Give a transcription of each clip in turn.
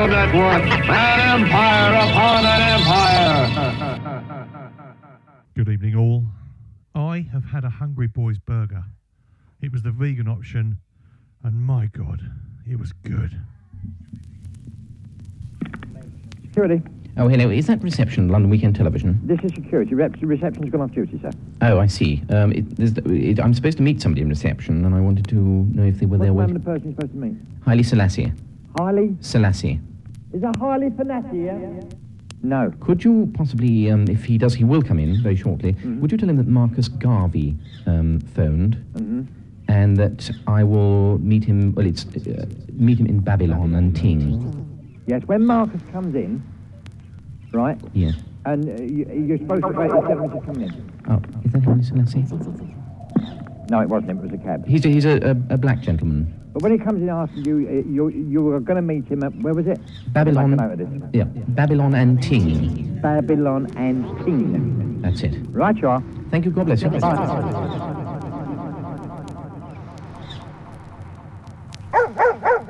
radio network. An empire upon an empire. Good evening, all. I have had a Hungry Boys burger. It was the vegan option, and my God, it was good. Security. Oh, hello. Is that reception, London Weekend Television? This is security. Rep- reception's gone off duty, sir. Oh, I see. Um, it, it, I'm supposed to meet somebody in reception, and I wanted to know if they were What's there the name of the person you're supposed to meet? Haile Selassie. Harley? Selassie. Is a Harley Fanati, yeah? No. Could you possibly, um, if he does, he will come in very shortly. Mm-hmm. Would you tell him that Marcus Garvey um, phoned, Mhm. and that I will meet him? Well, it's uh, meet him in Babylon and Ting. Yes, when Marcus comes in, right, Yeah. and uh, you, you're supposed to wait until seven to come in. Oh, is that Haile Selassie? No, it wasn't him. It was a cab. He's a, he's a, a, a black gentleman. But when he comes in you, uh, you, you were going to meet him at, where was it? Babylon. Make a note of this. Yeah, Babylon and Ting. Babylon and Teen. That's it. Right, you are. Thank you. God bless you. Hello,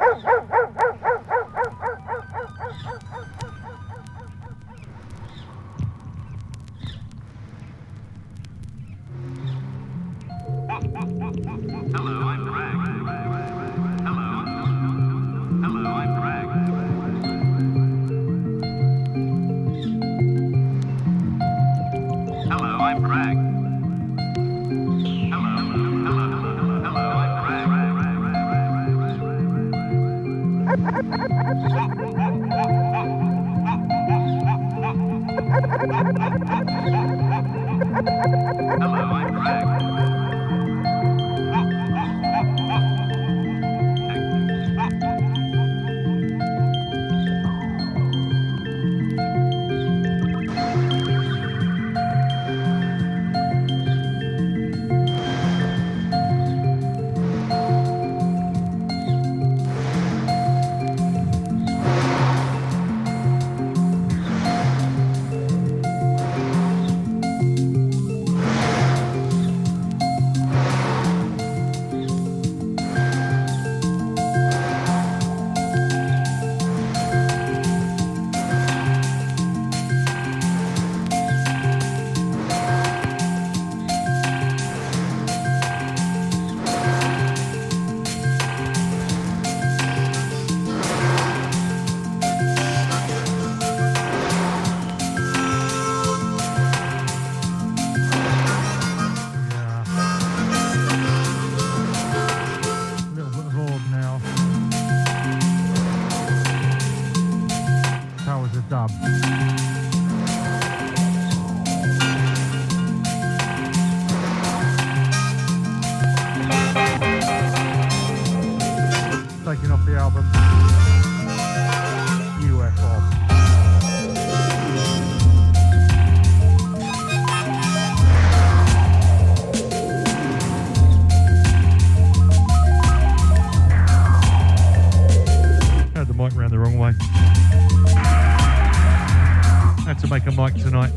to make a mic tonight.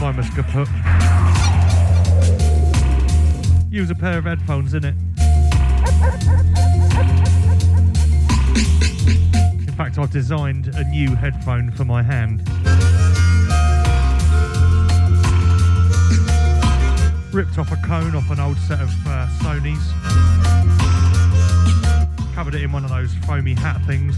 Was kaput. Use a pair of headphones? In it. In fact, I've designed a new headphone for my hand. Ripped off a cone off an old set of uh, Sony's covered it in one of those foamy hat things.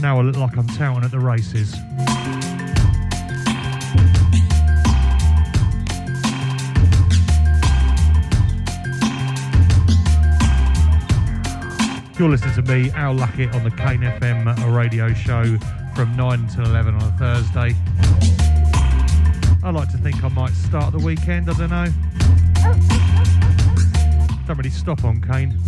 Now I look like I'm touting at the races. You're listening to me, Al Luckett, on the Kane FM radio show from 9 till 11 on a Thursday. I like to think I might start the weekend, I don't know. Don't really stop on Kane.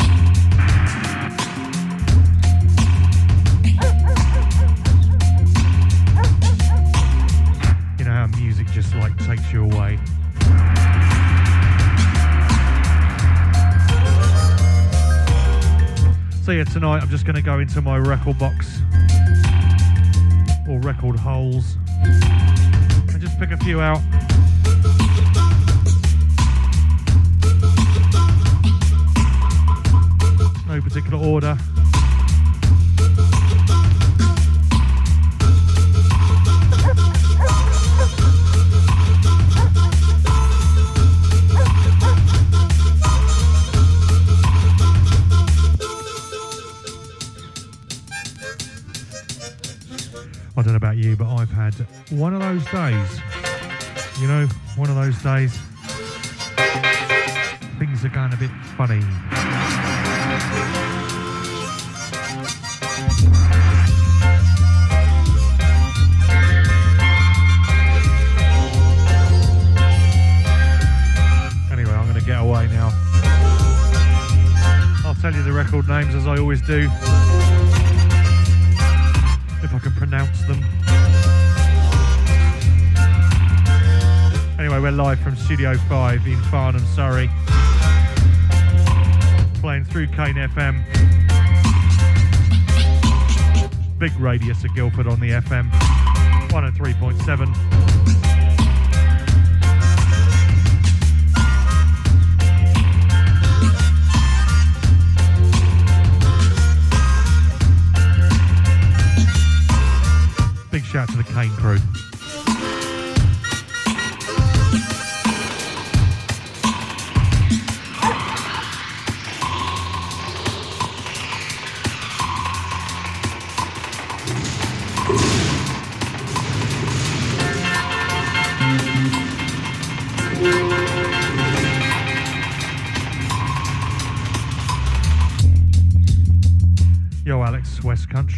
just like takes you away. So yeah, tonight I'm just going to go into my record box or record holes and just pick a few out. No particular order. Had one of those days. You know, one of those days. Things are going a bit funny. Anyway, I'm going to get away now. I'll tell you the record names as I always do. We're live from Studio 5 in Farnham, Surrey. Playing through Kane FM. Big radius of Guildford on the FM. 103.7.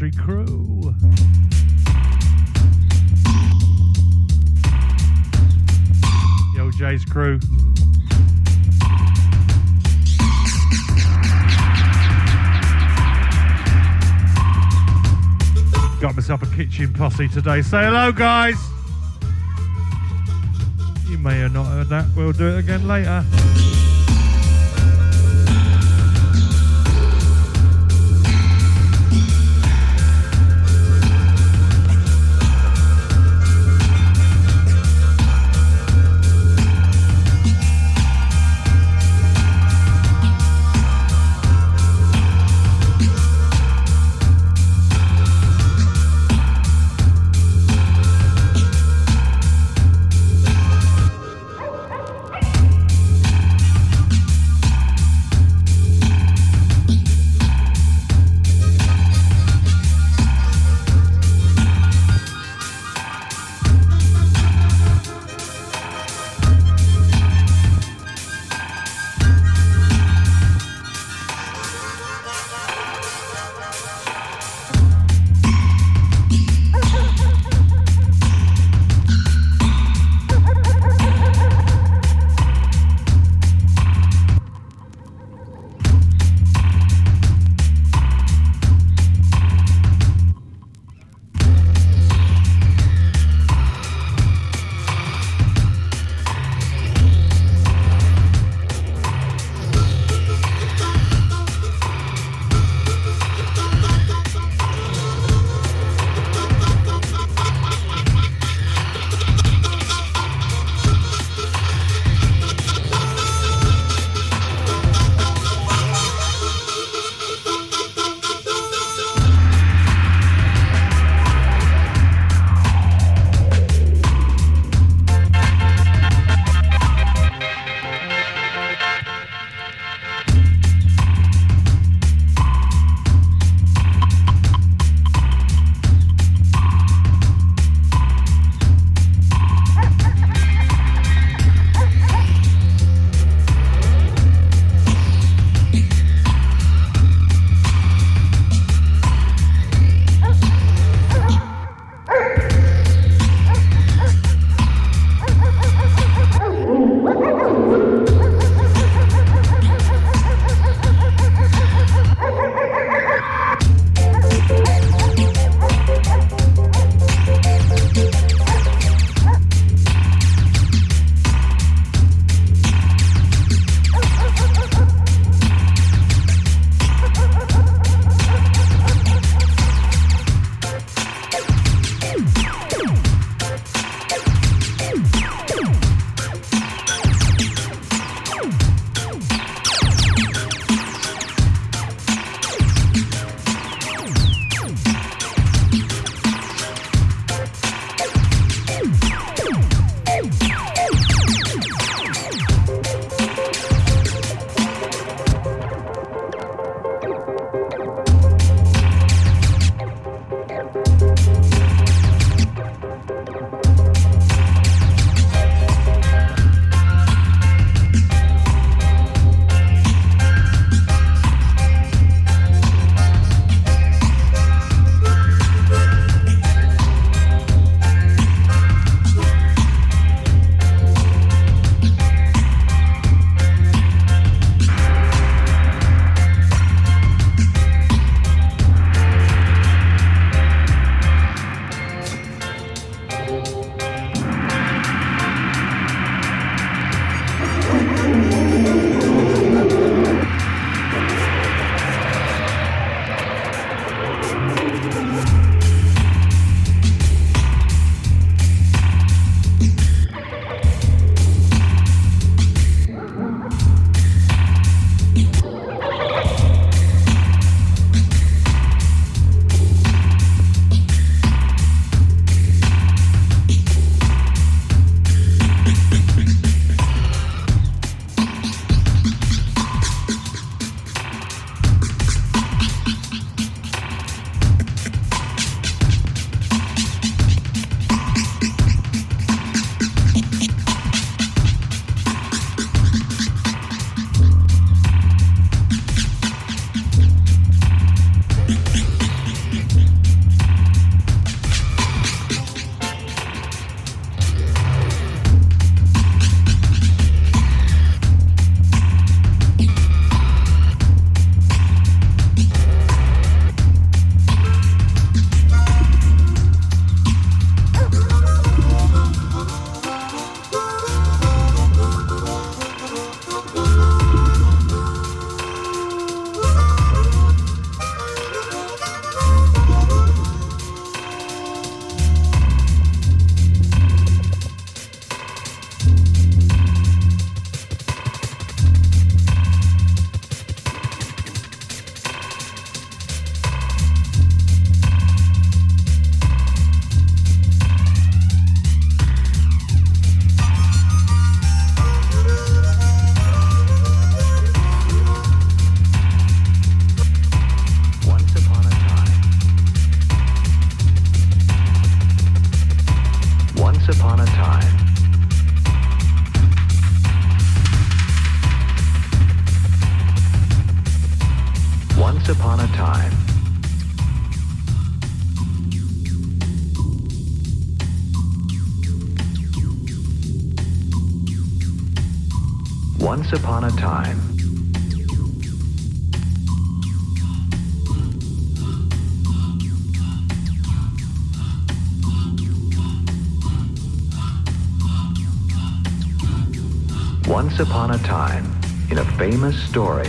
Country crew. Yo, Jay's crew. Got myself a kitchen posse today. Say hello, guys. You may have not heard that. We'll do it again later. Once upon a time, in a famous story,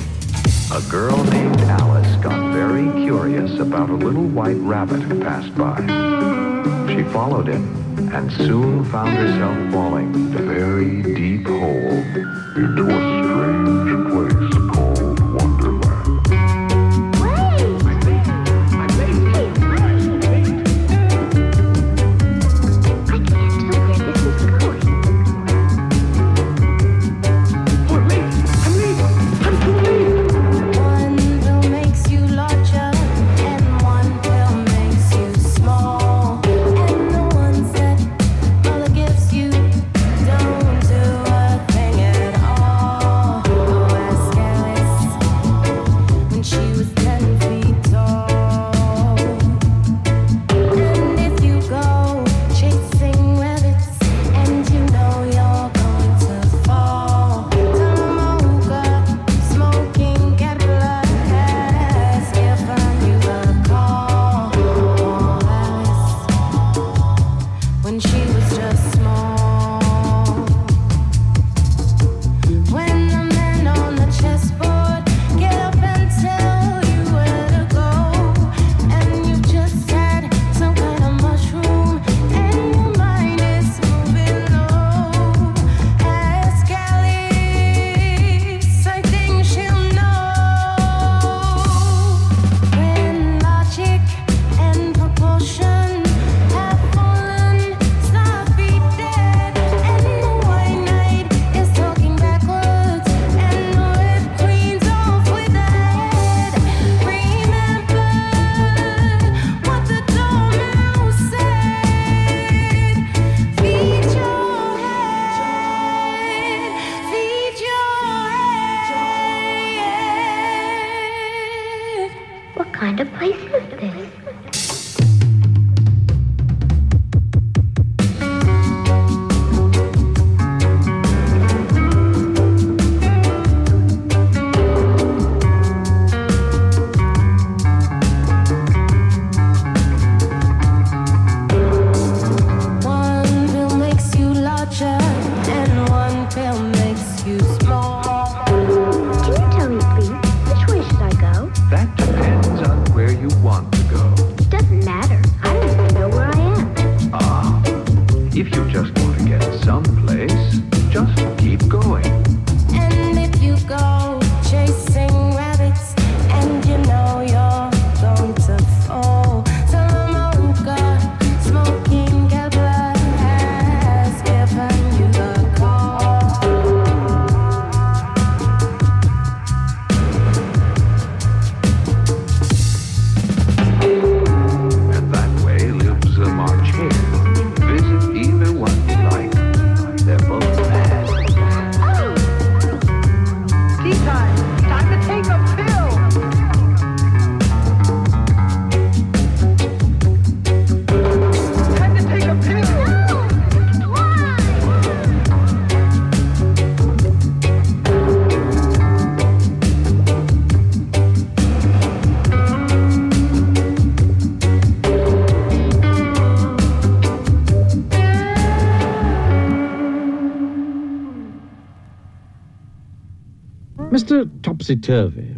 topsy-turvy,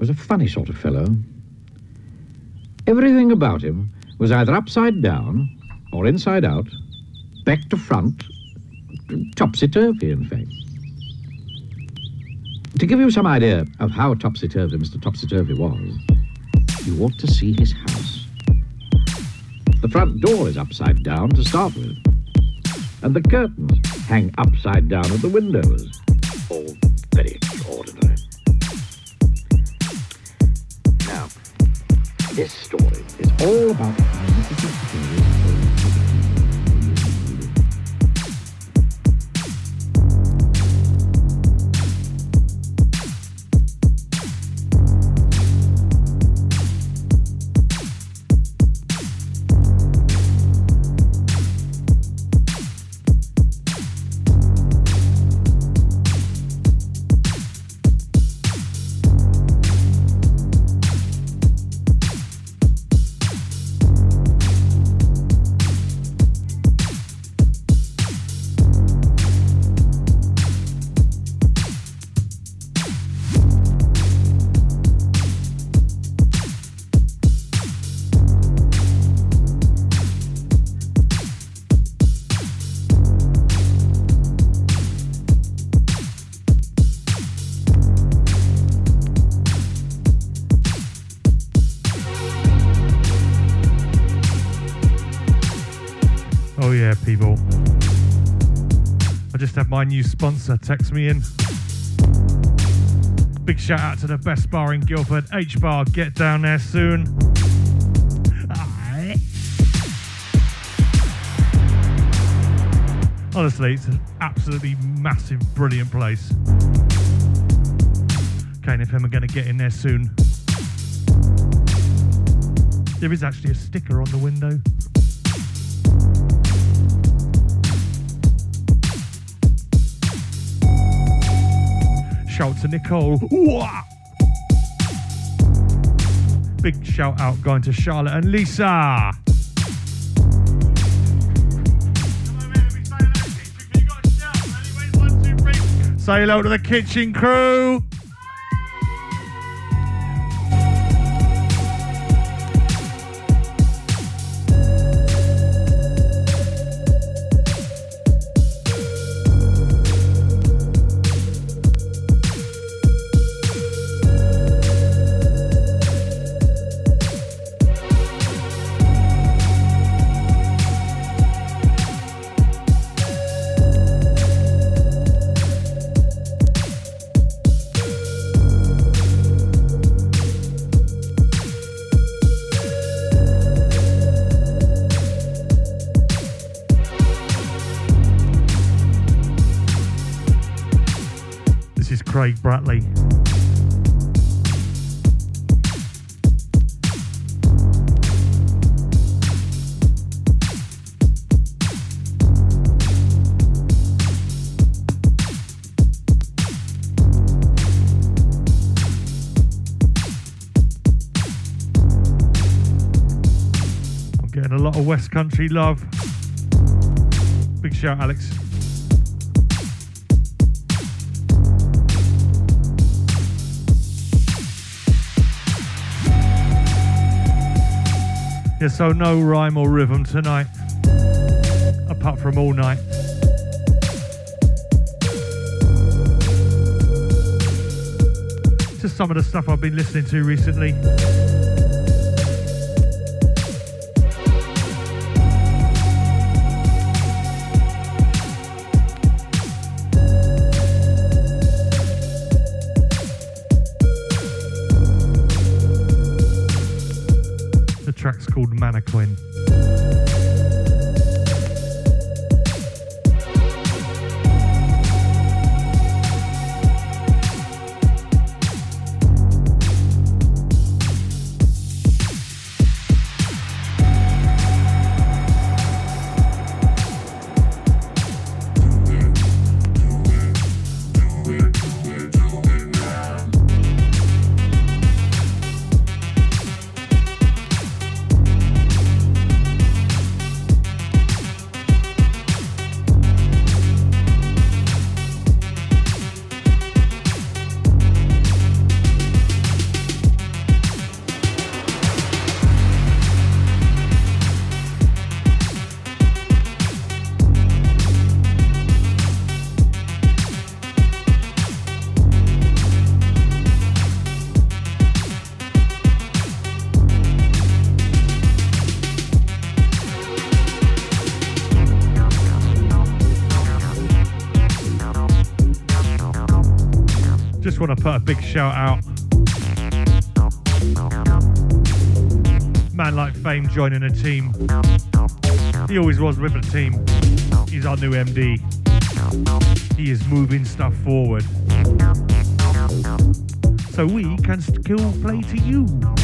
was a funny sort of fellow. Everything about him was either upside down or inside out, back to front, topsy-turvy, in fact. To give you some idea of how topsy-turvy Mr. Topsy-Turvy was, you ought to see his house. The front door is upside down to start with, and the curtains hang upside down at the windows. New sponsor text me in. Big shout out to the best bar in Guildford, H Bar. Get down there soon. Honestly, it's an absolutely massive, brilliant place. Kane FM are going to get in there soon. There is actually a sticker on the window. Shout to Nicole. Wah! Big shout out going to Charlotte and Lisa. Say hello to the kitchen crew. West Country love. Big shout, Alex. Yeah, so no rhyme or rhythm tonight, apart from all night. Just some of the stuff I've been listening to recently. Called shout out. Man like Fame joining a team. He always was with a team. He's our new MD. He is moving stuff forward. So we can still play to you.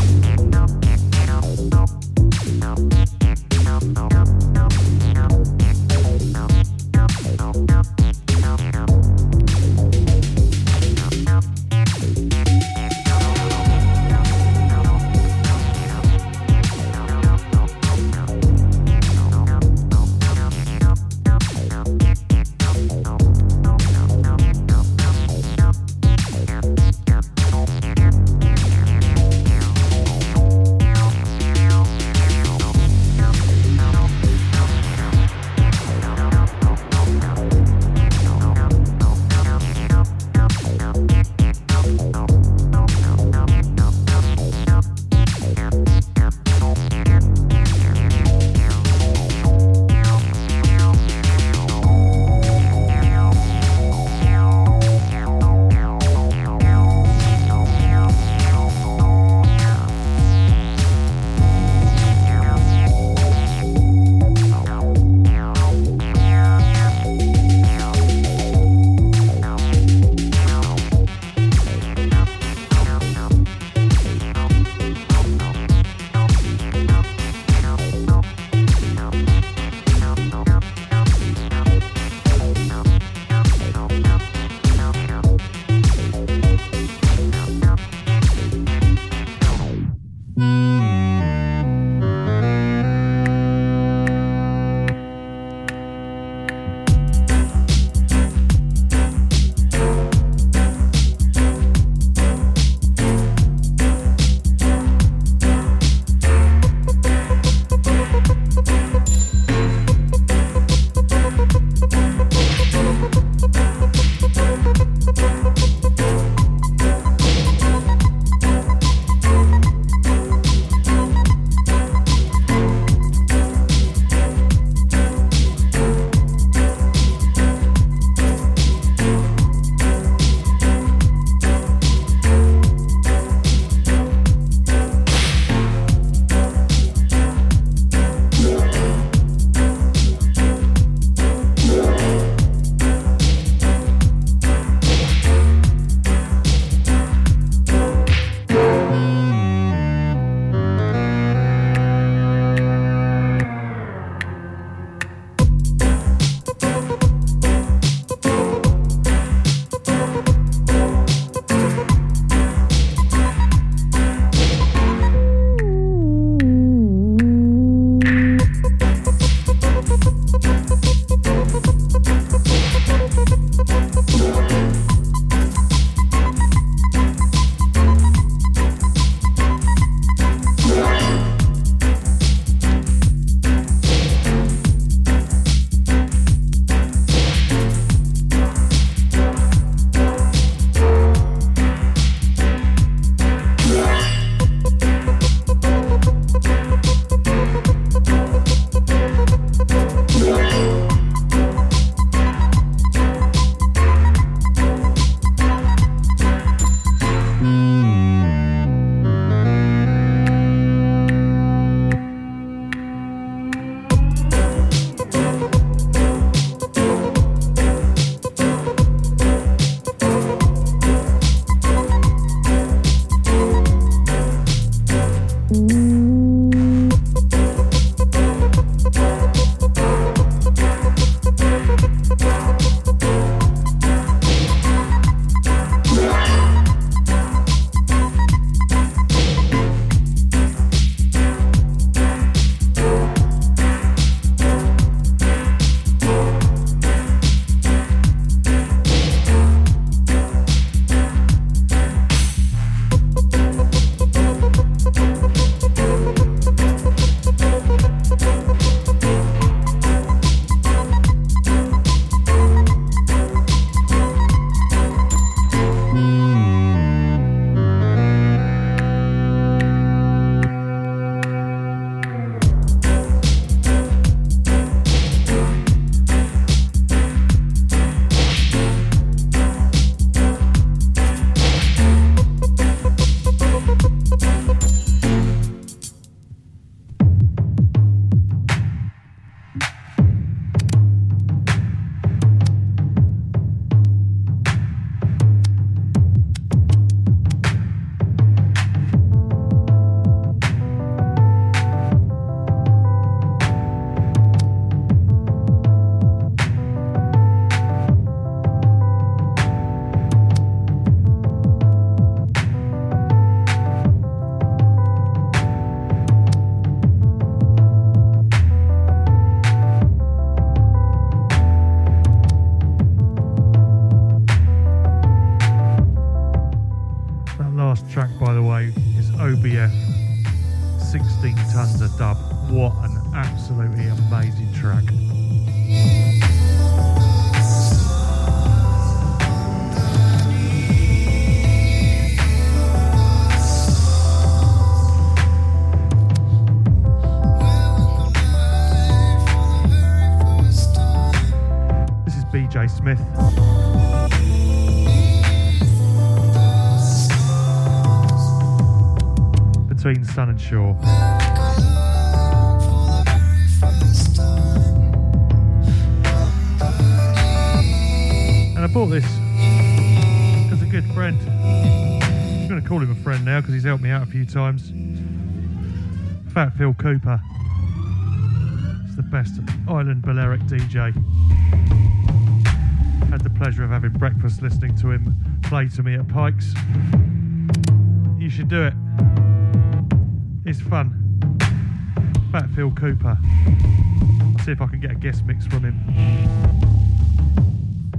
BJ Smith. Between Sun and Shore. And I bought this as a good friend. I'm going to call him a friend now because he's helped me out a few times. Fat Phil Cooper. He's the best Island Balearic DJ. Had the pleasure of having breakfast listening to him play to me at Pikes. You should do it. It's fun. Fat Phil Cooper. I'll see if I can get a guest mix from him.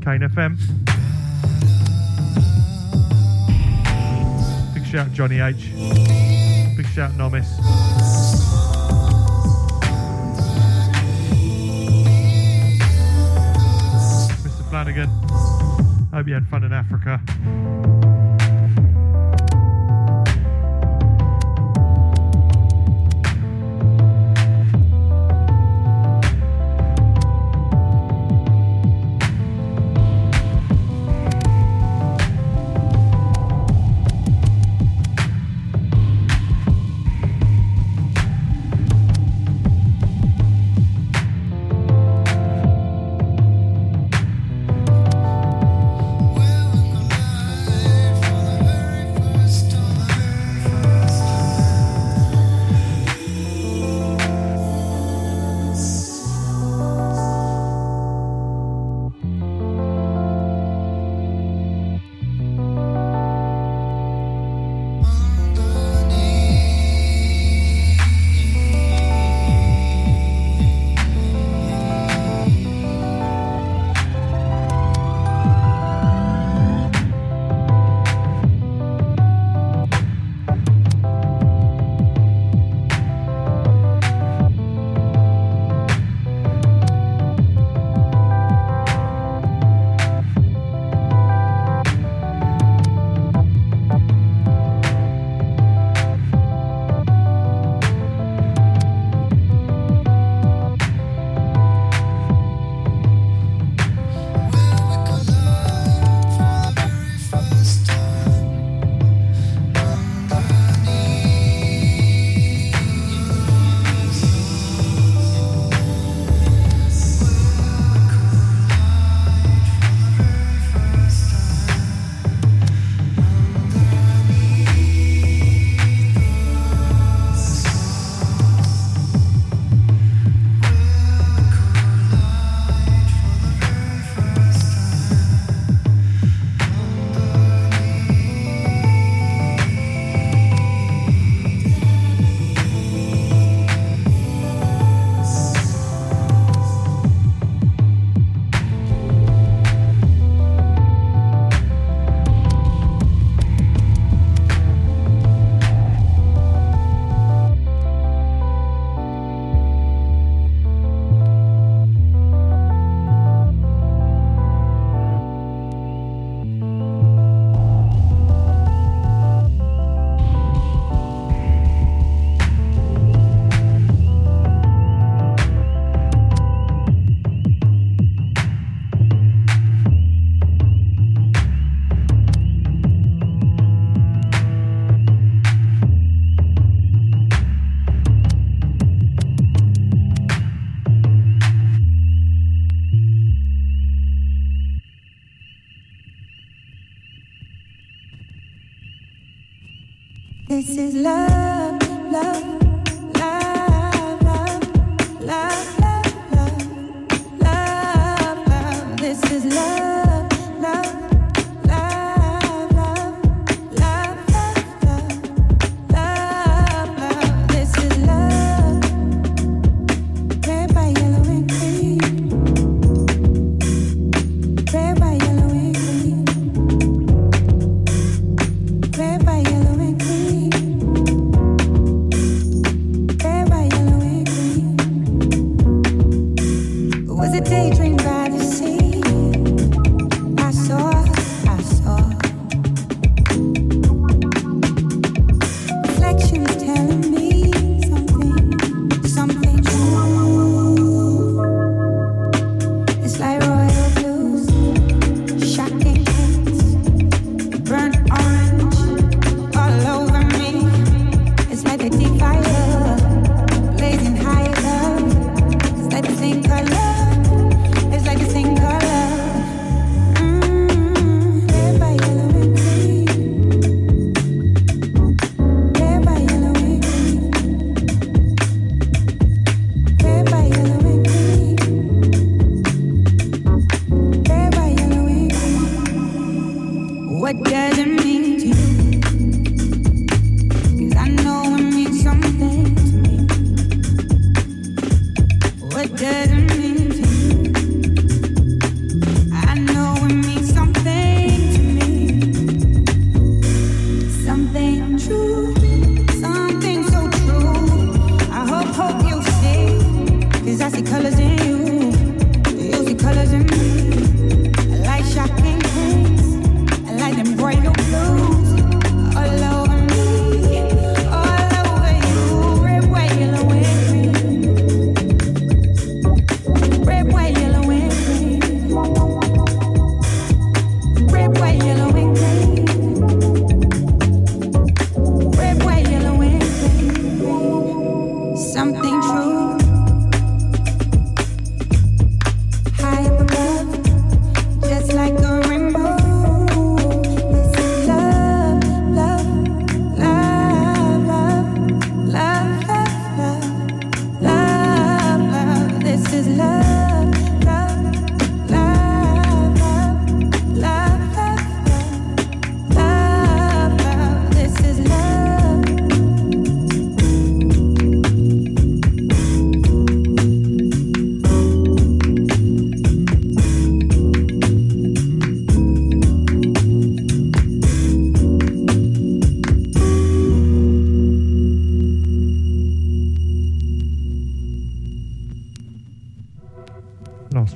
Kane FM. Big shout Johnny H. Big shout Nomis. Flanagan. Hope you had fun in Africa.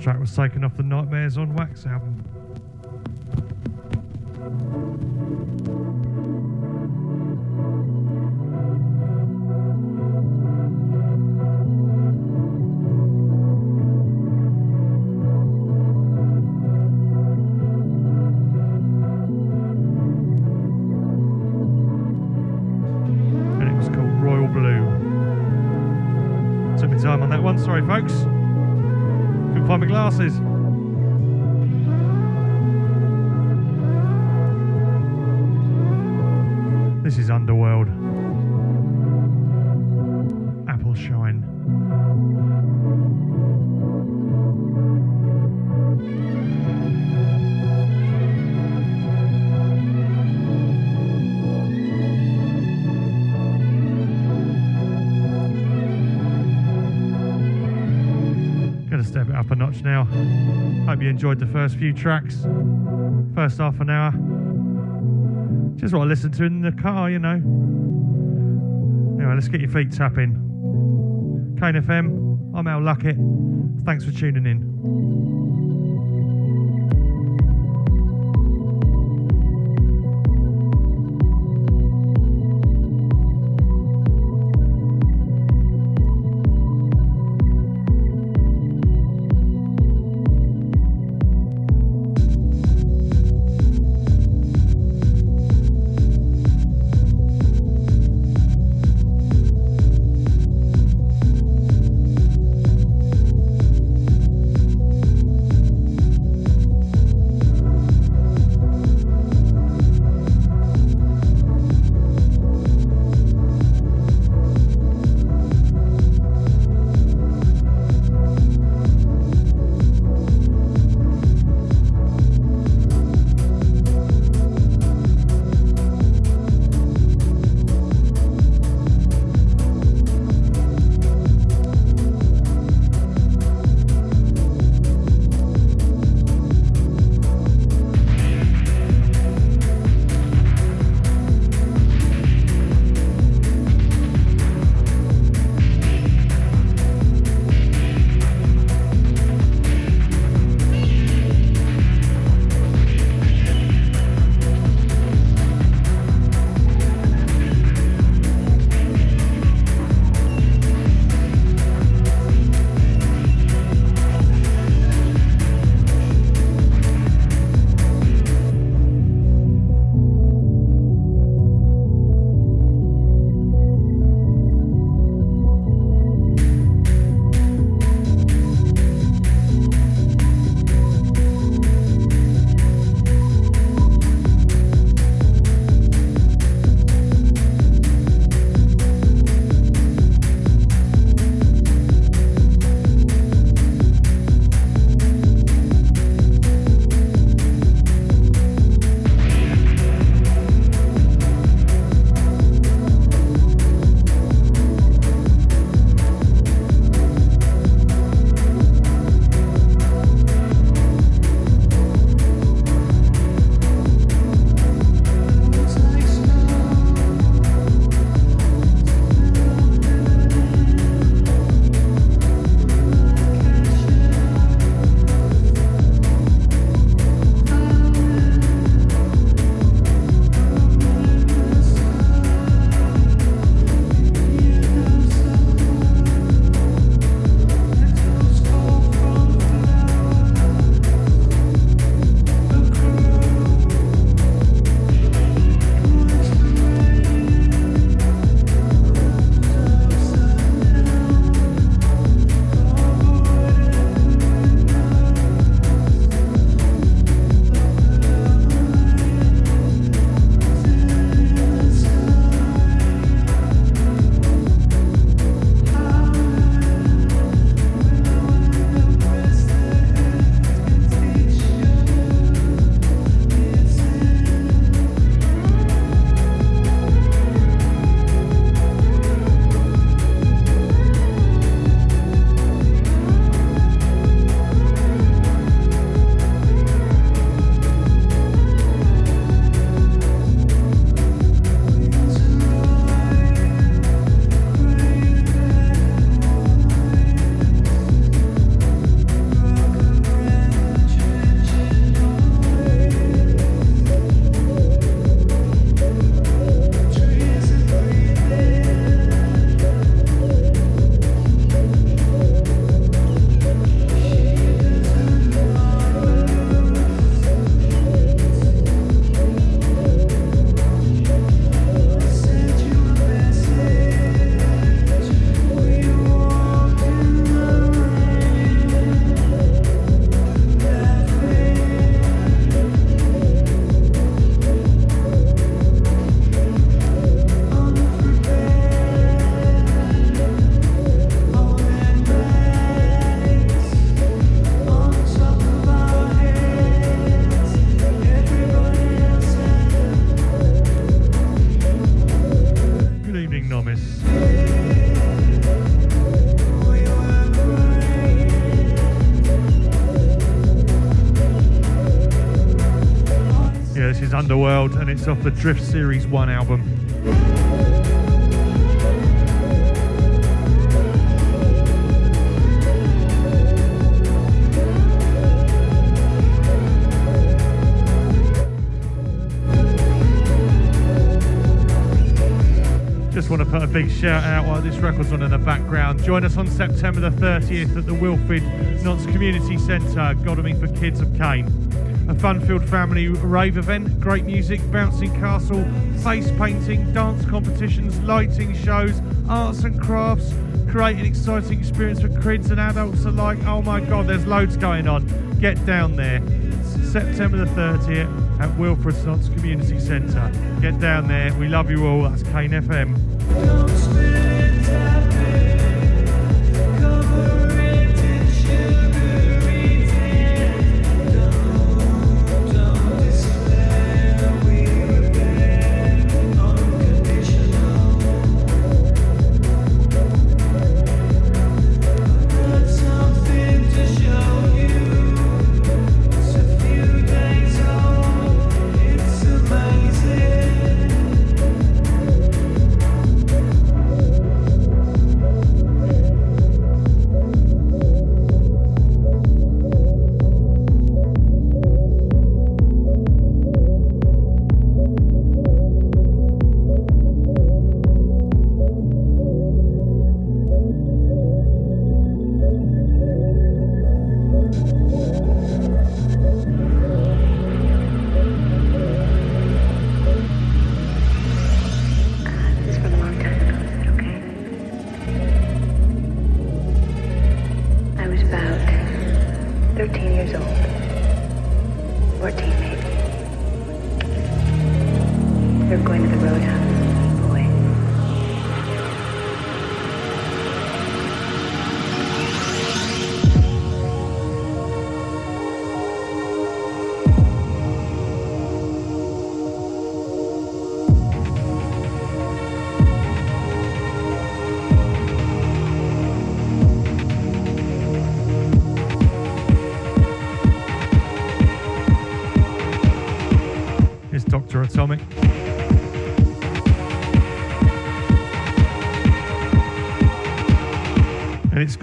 track was taken off the Nightmares on Wax album. It was called Royal Blue. Took me time on that one, sorry folks. glasses. enjoyed the first few tracks, first half an hour. Just what I listened to in the car, you know. Anyway, let's get your feet tapping. Kane FM, I'm Al Luckett. Thanks for tuning in. Underworld, and it's off the Drift Series 1 album. Just want to put a big shout out while this record's on in the background. Join us on September the 30th at the Wilfrid Noyce Community Centre, Godalming for Kids of Kane. A fun-filled family rave event, great music, bouncing castle, face painting, dance competitions, lighting shows, arts and crafts. Create an exciting experience for kids and adults alike. Oh my god, there's loads going on. Get down there. September the 30th at Wilfrid Noyce Community Centre. Get down there. We love you all. That's Kane FM.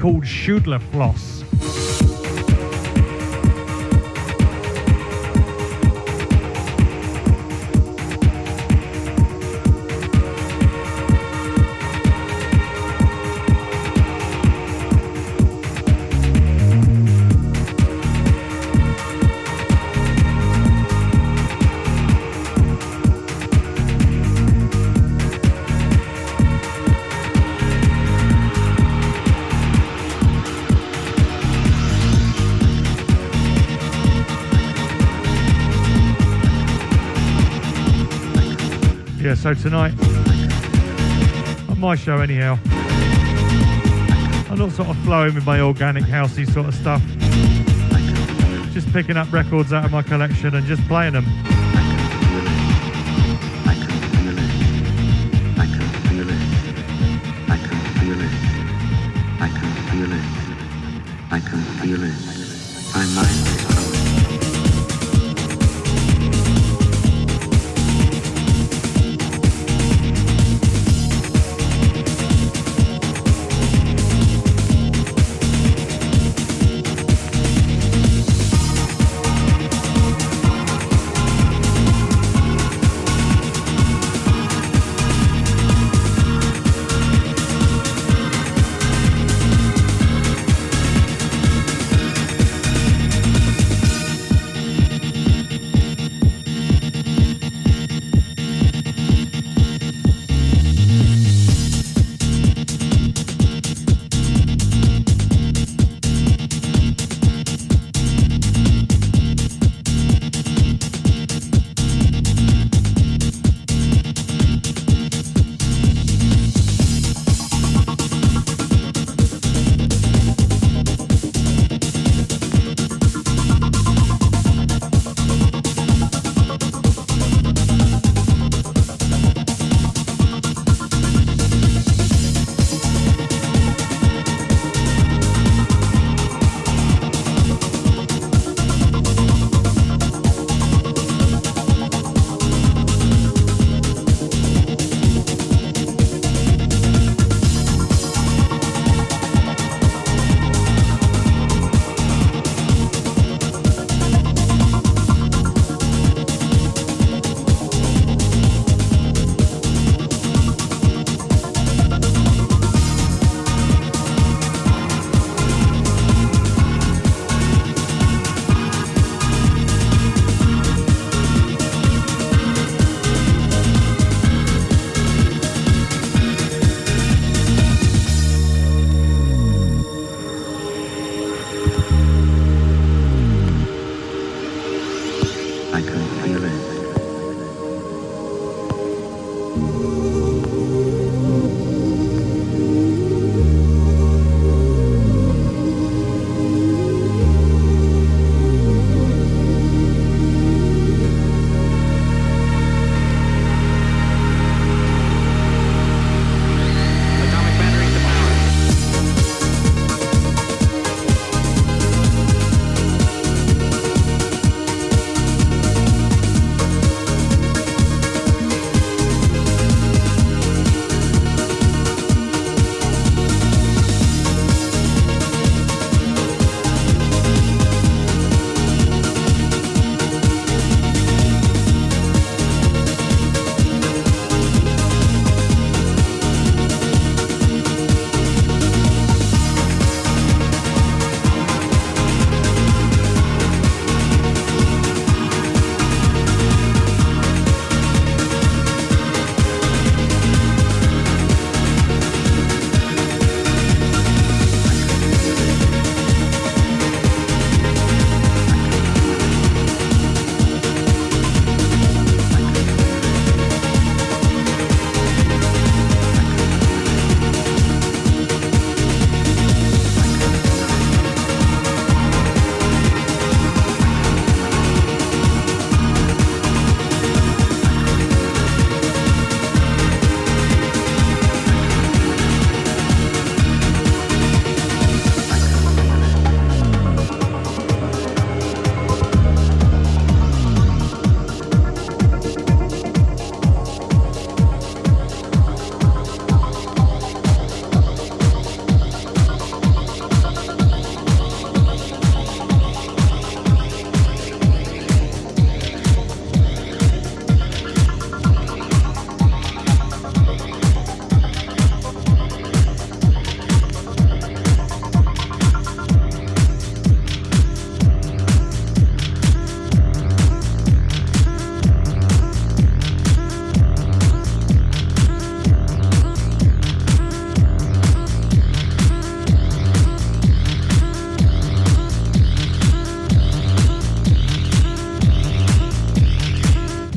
Called Schudler Floss. So tonight, on my show anyhow, I'm not sort of flowing with my organic housey sort of stuff. Just picking up records out of my collection and just playing them.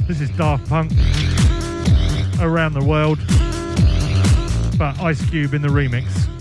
Is Daft Punk around the world, but Ice Cube in the remix.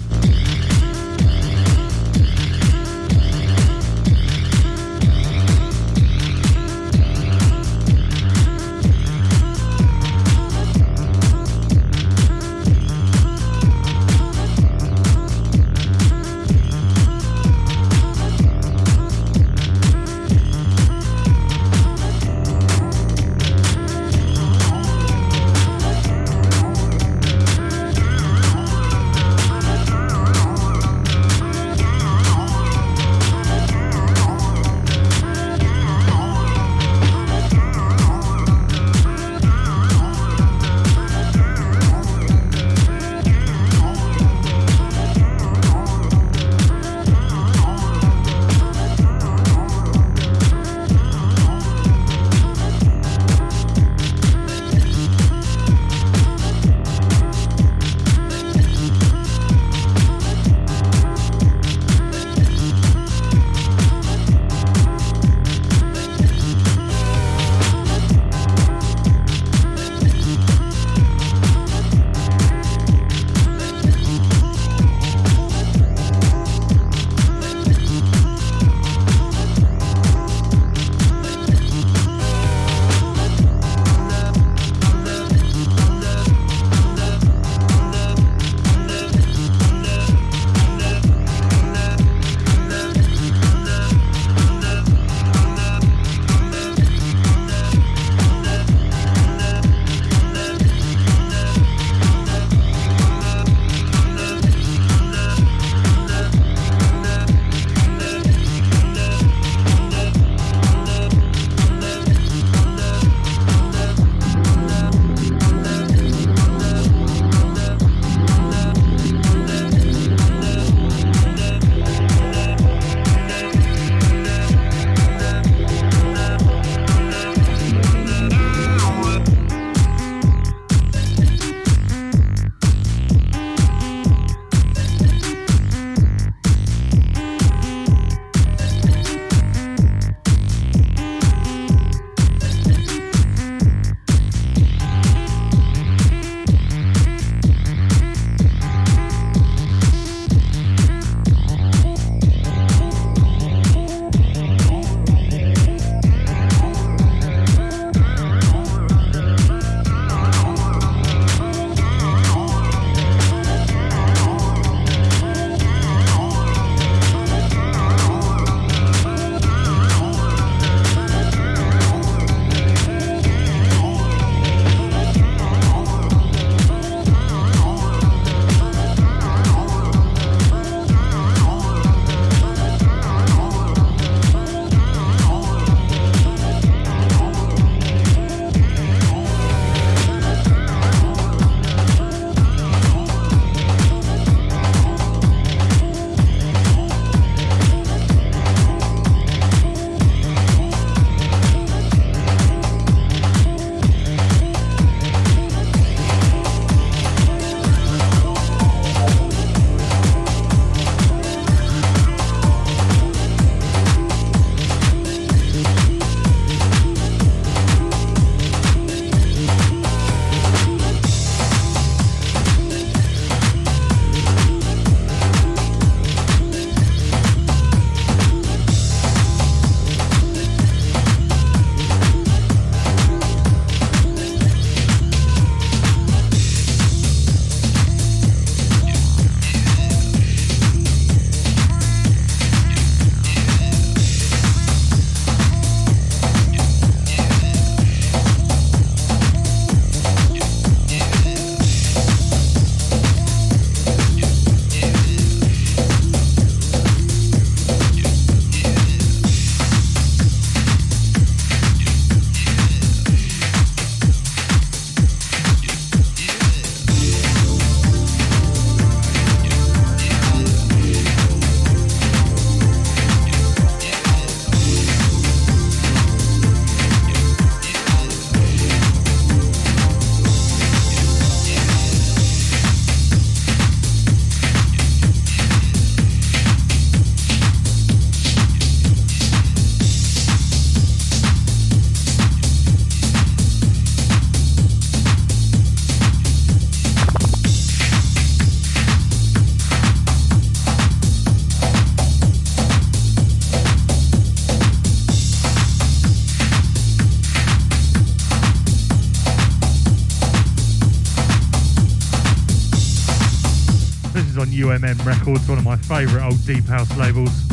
UMM Records, one of my favourite old deep house labels.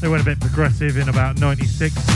They went a bit progressive in about 96.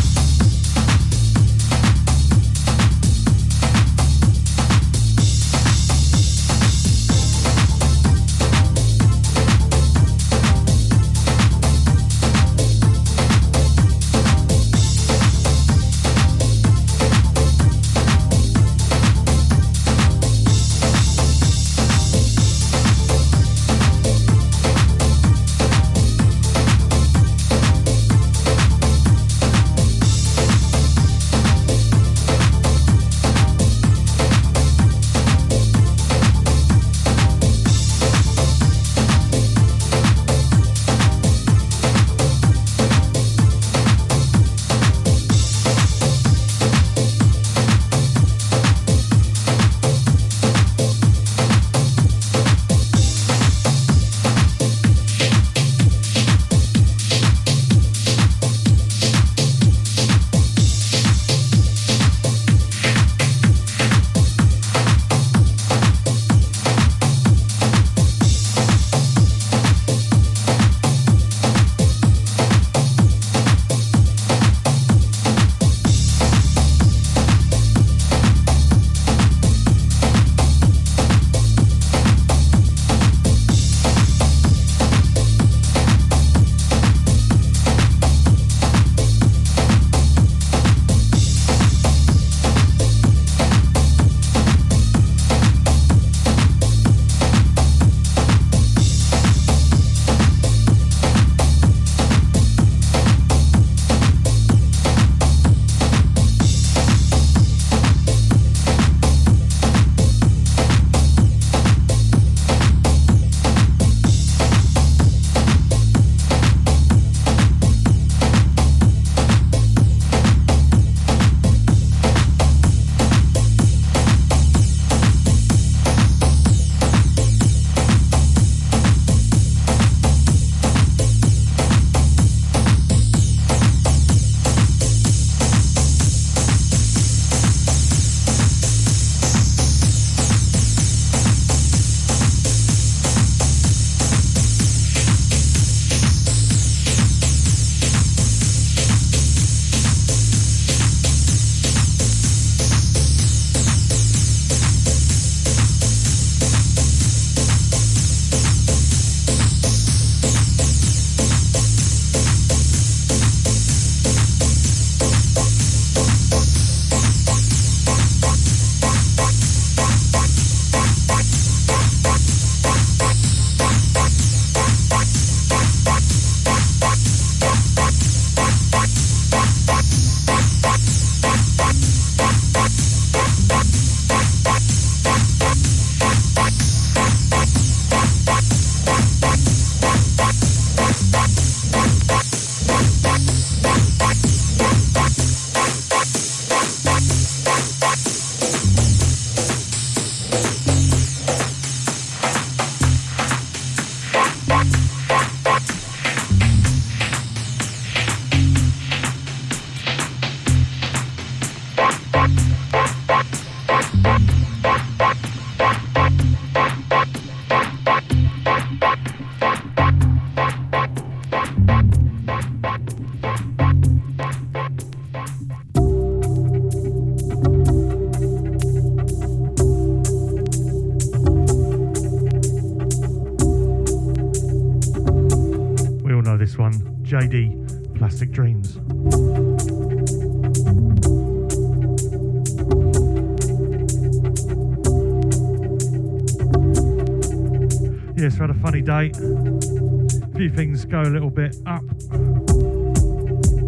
A little bit up,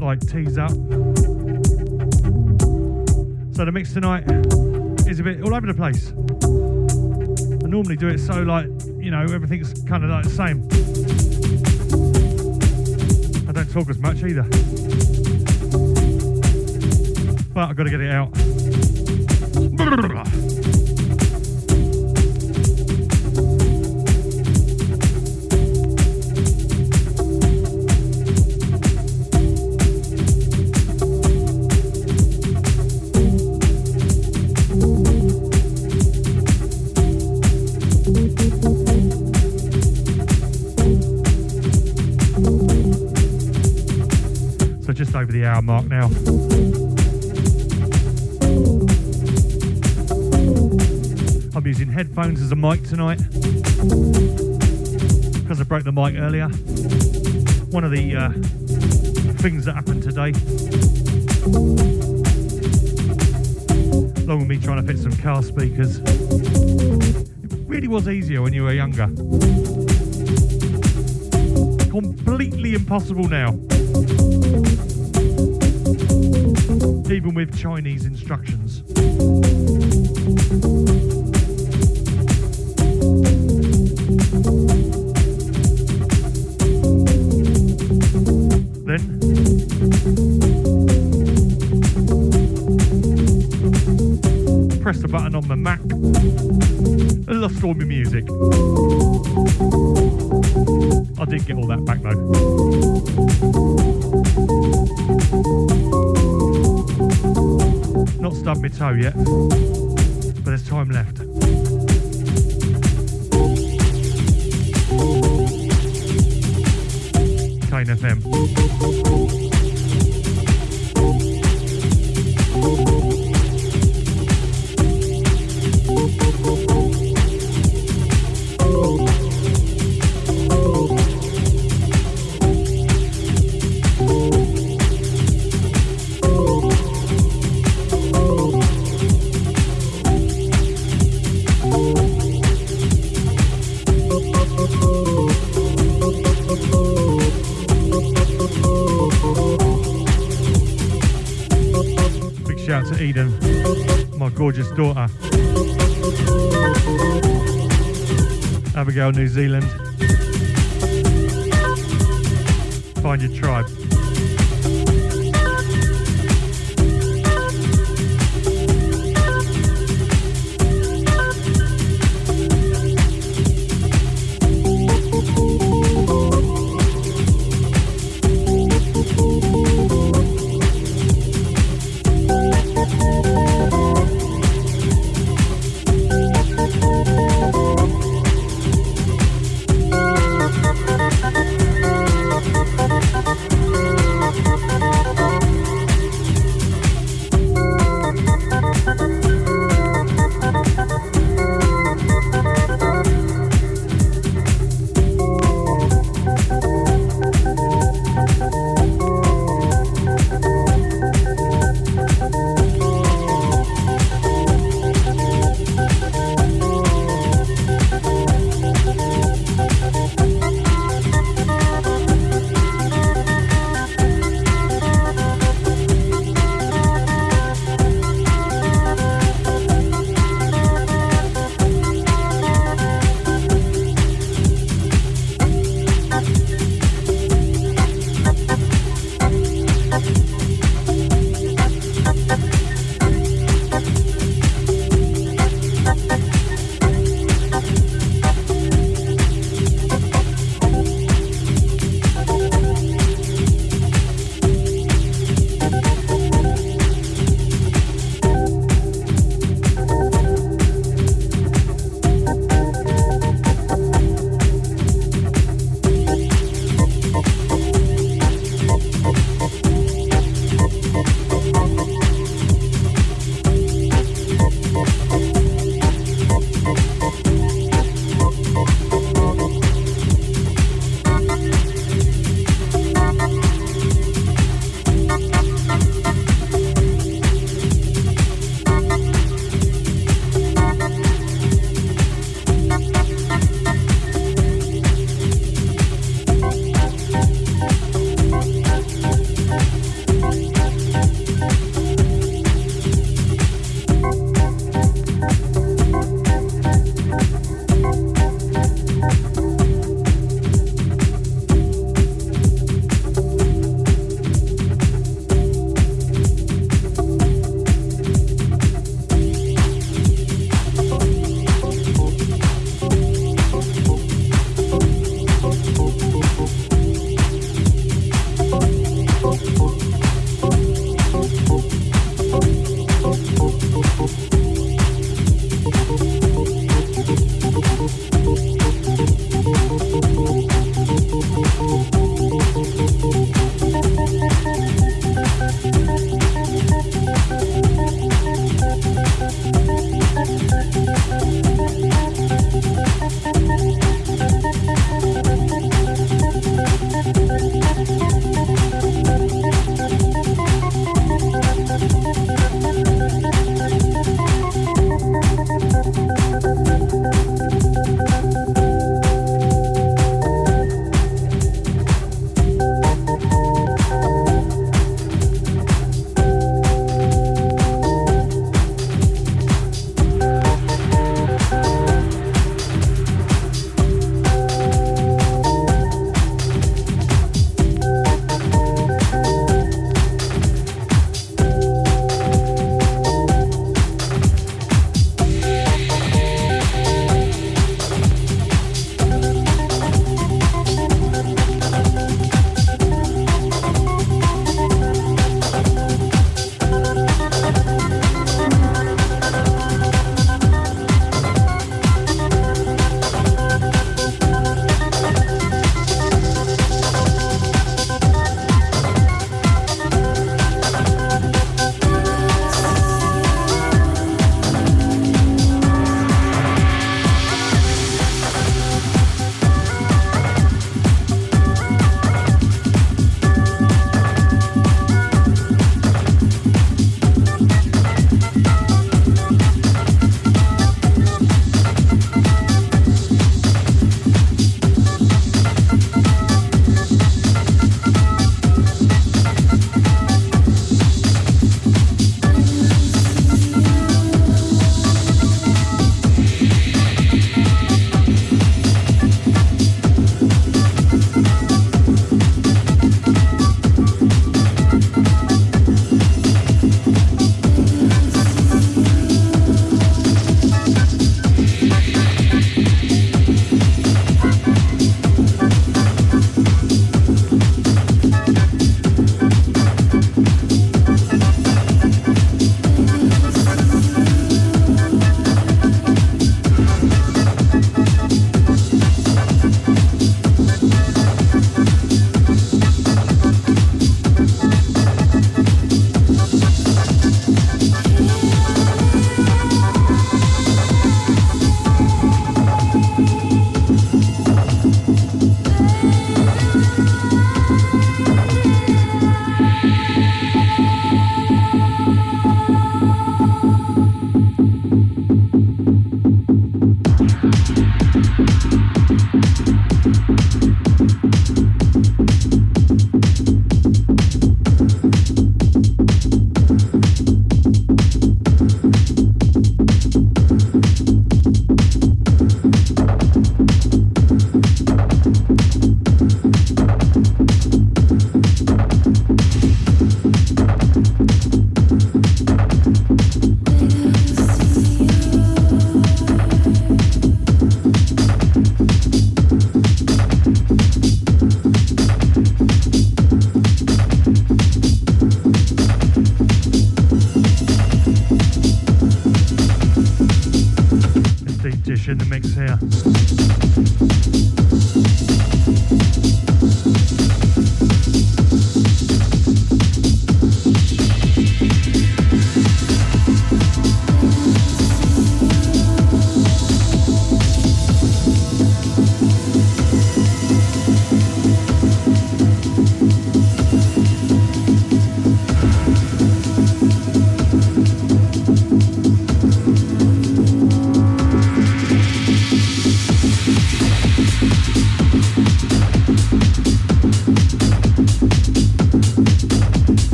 like tease up. So the mix tonight is a bit all over the place. I normally do it so like, you know, everything's kind of like the same. I don't talk as much either. But I've got to get it out. A mic tonight because I broke the mic earlier. One of the uh, things that happened today. Along with me trying to fit some car speakers. It really was easier when you were younger. Completely impossible now. Even with Chinese instructions. Press the button on my Mac and lost all my music. I did get all that back though. Not stubbed my toe yet, but there's time left. Kane FM.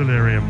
This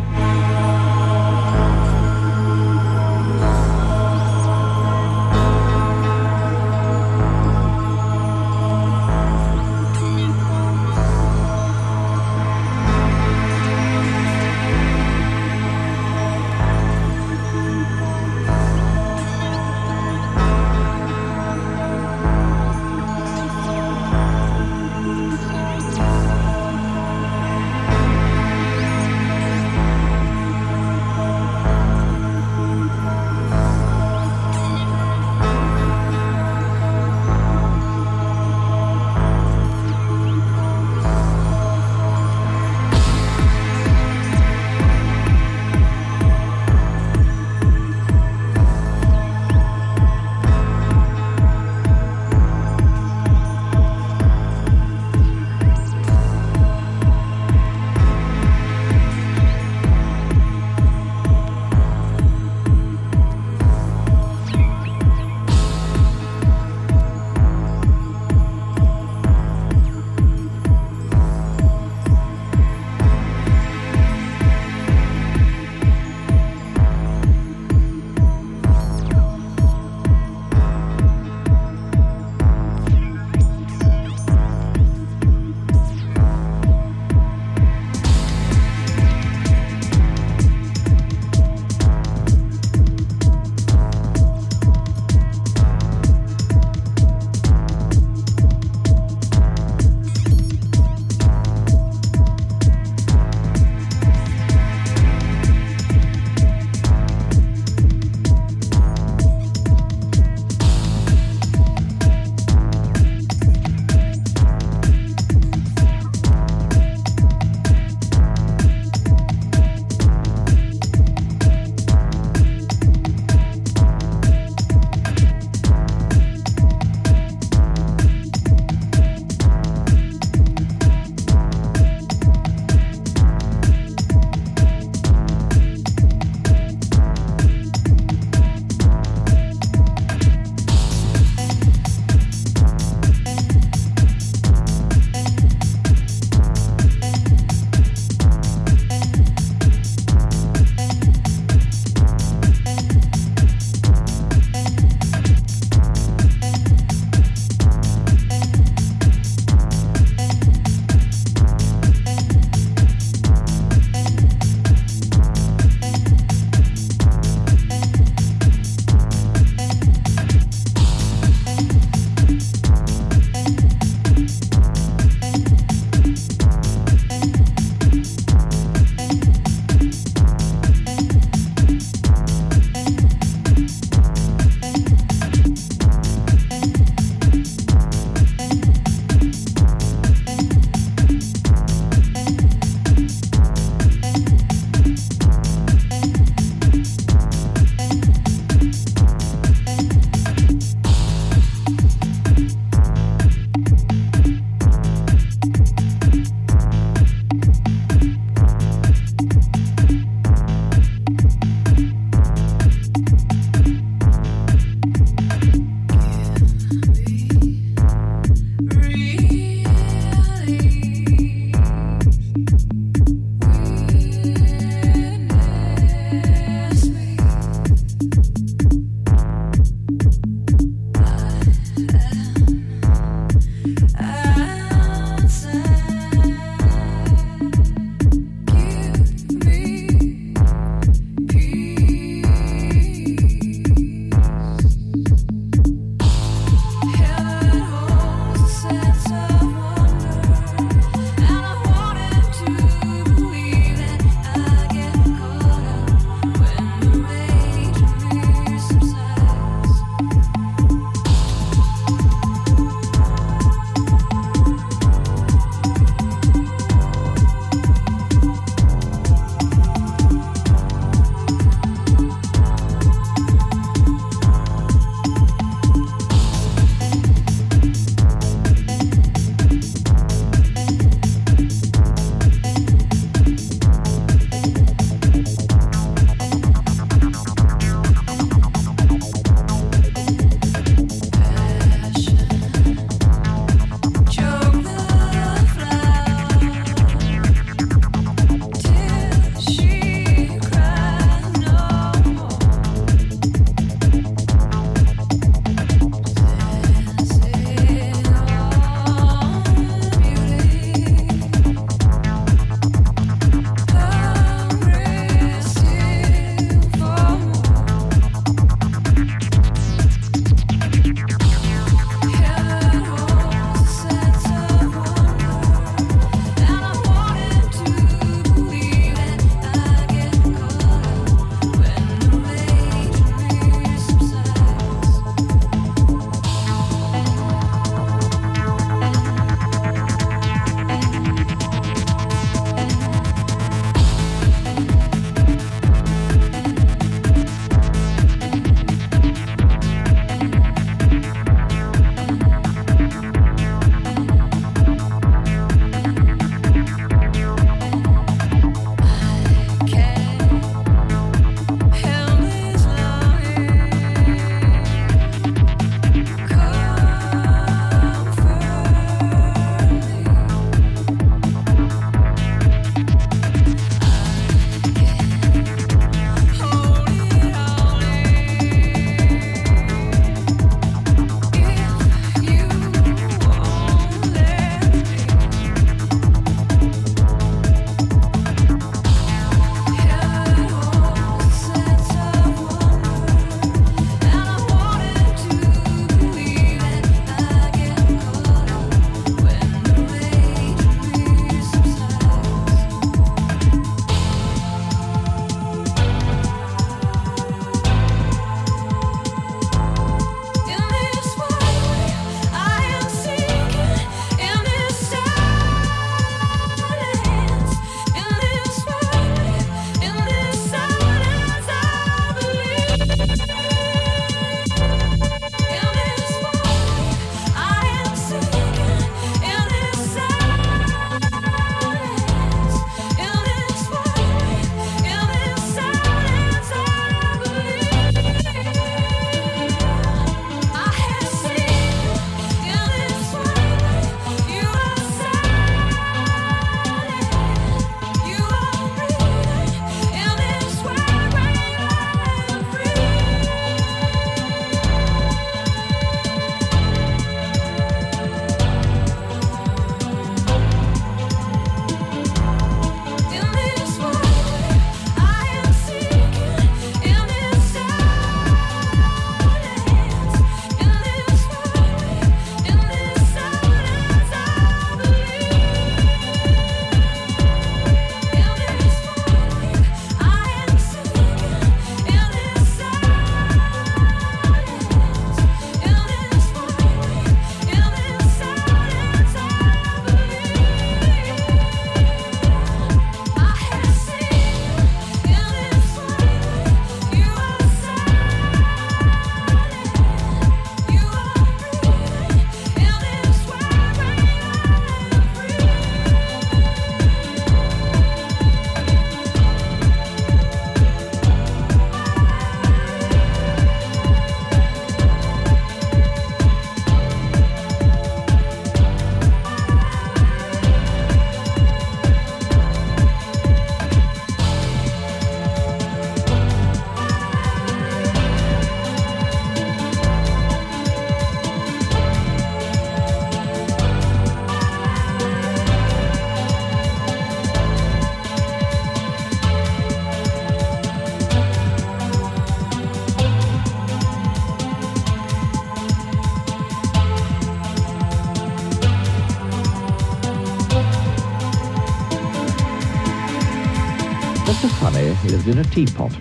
lived in a teapot.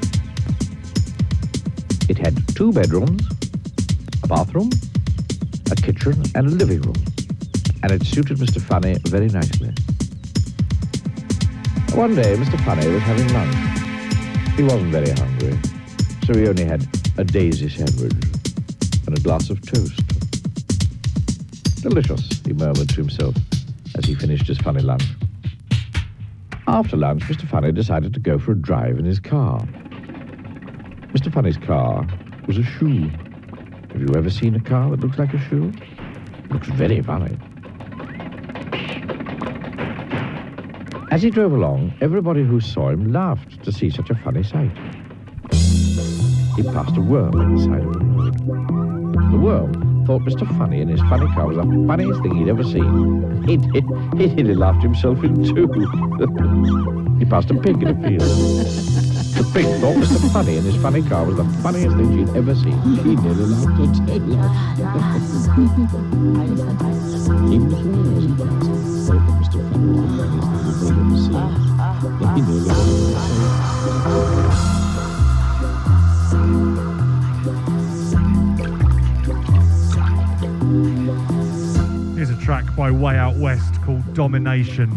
It had two bedrooms, a bathroom, a kitchen, and a living room, and it suited Mr. Funny very nicely. One day, Mr. Funny was having lunch. He wasn't very hungry, so he only had a daisy sandwich and a glass of toast. Delicious, he murmured to himself as he finished his funny lunch. After lunch, Mr. Funny decided to go for a drive in his car. Mr. Funny's car was a shoe. Have you ever seen a car that looks like a shoe? looks very funny. As he drove along, everybody who saw him laughed to see such a funny sight. He passed a worm at the side of the road. The worm thought Mr. Funny in his funny car was the funniest thing he'd ever seen. He, did, he nearly laughed himself in two. he passed a pig in a field. The pig thought Mr. Funny in his funny car was the funniest thing she'd ever seen. Nearly laughed flowers thought that Mr. Funny was the funniest thing they'd ever seen. He nearly laughed her tail. Track by Way Out West called Domination.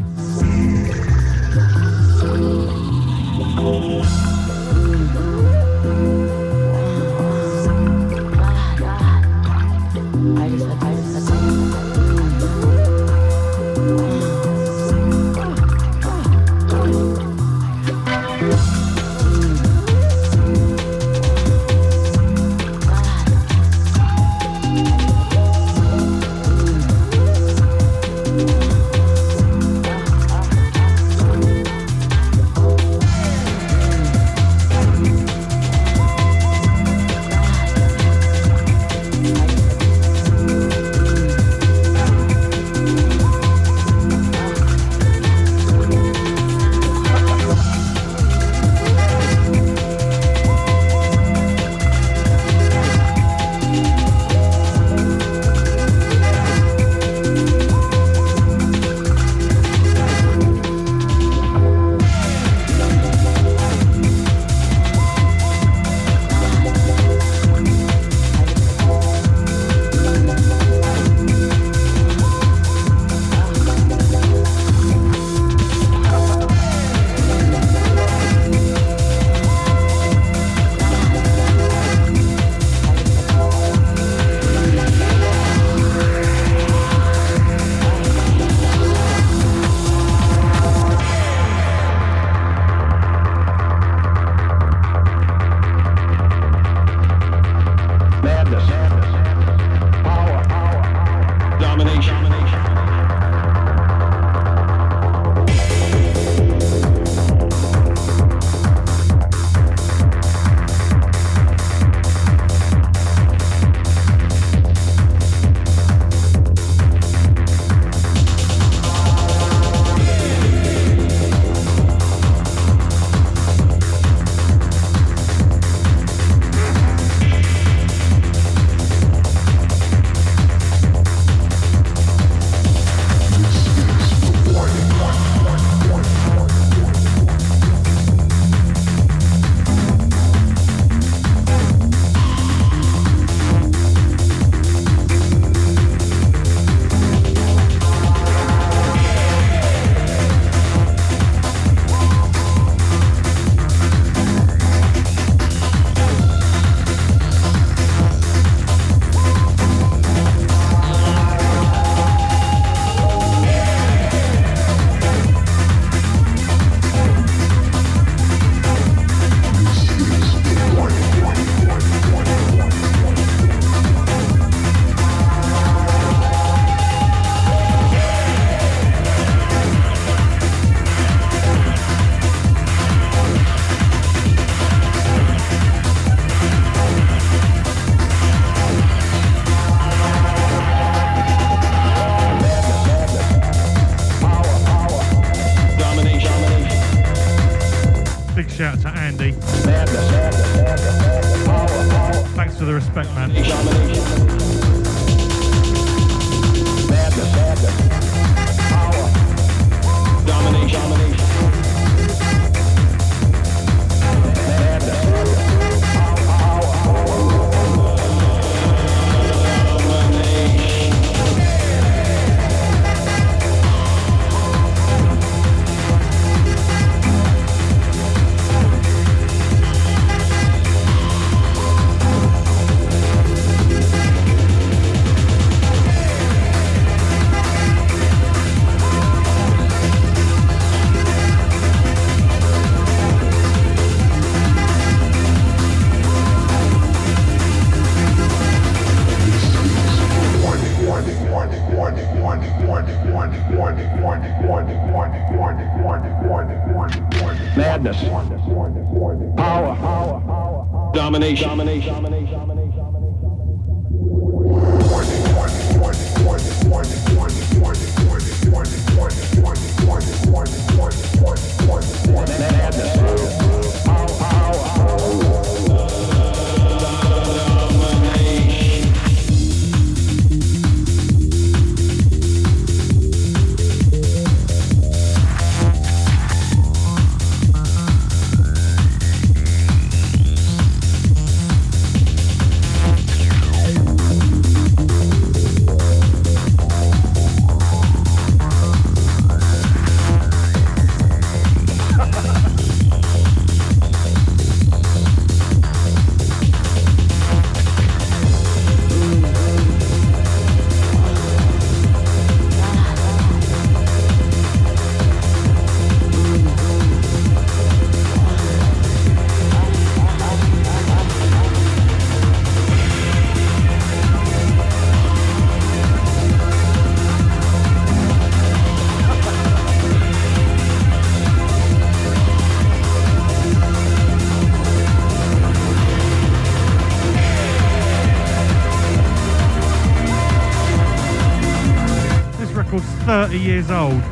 Old.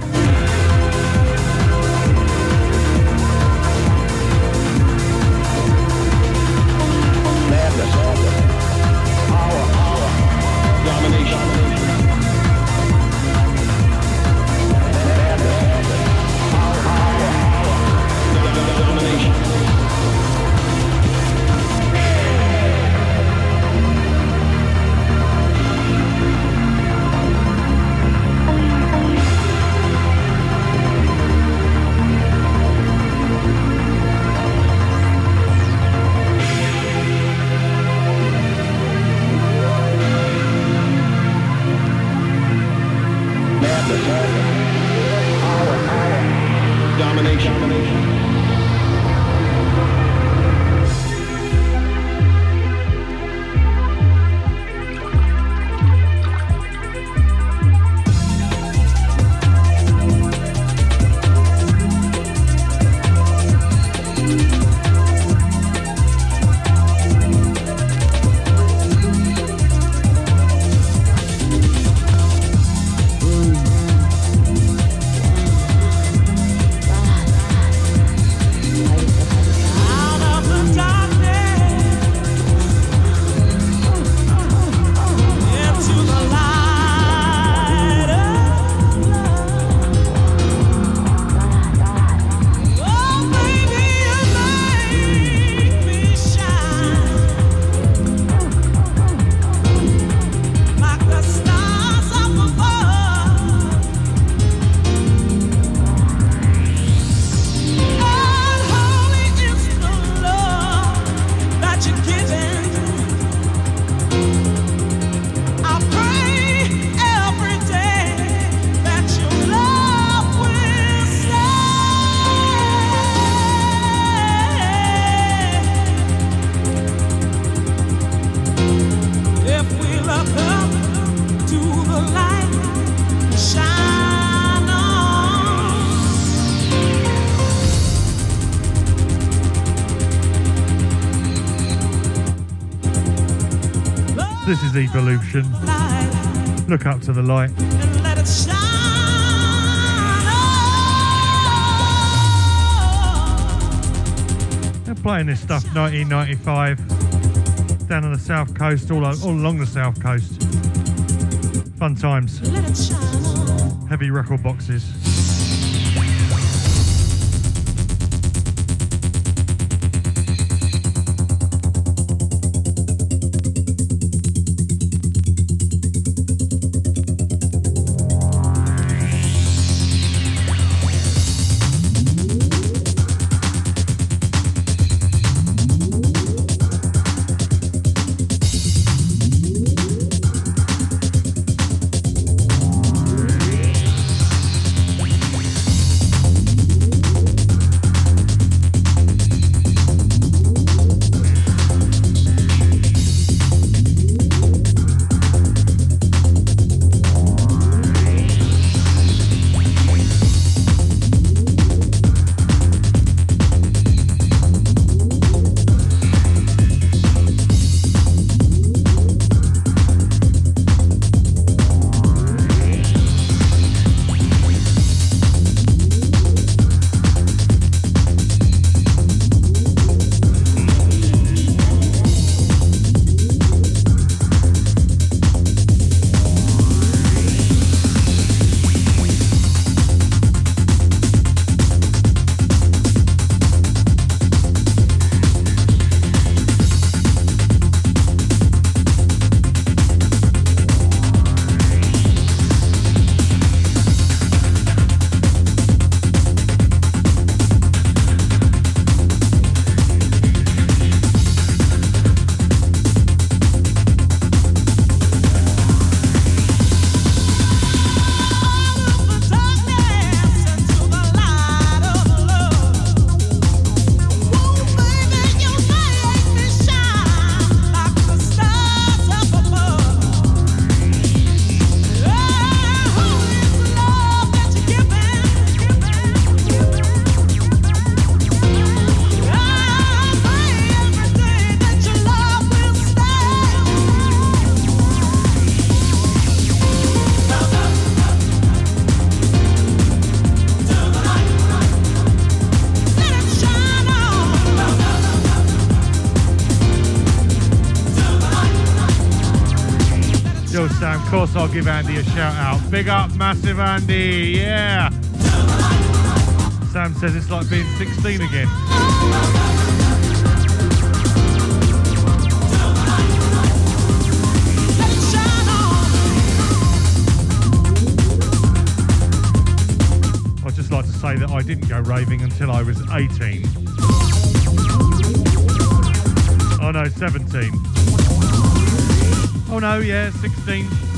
Look up to the light. They're playing this stuff 1995 down on the south coast, all, all along the south coast. Fun times. Heavy record boxes. Give Andy a shout out. Big up, massive Andy. Yeah. Sam says it's like being 16 again. I'd just like to say that I didn't go raving until I was 18. Oh no, 17. Oh no, yeah, 16.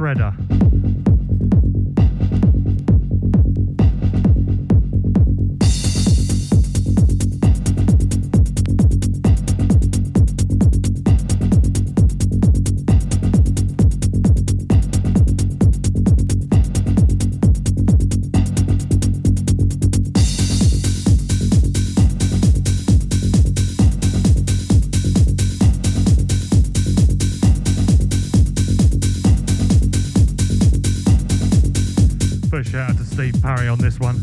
Shredder. Steve Parry on this one.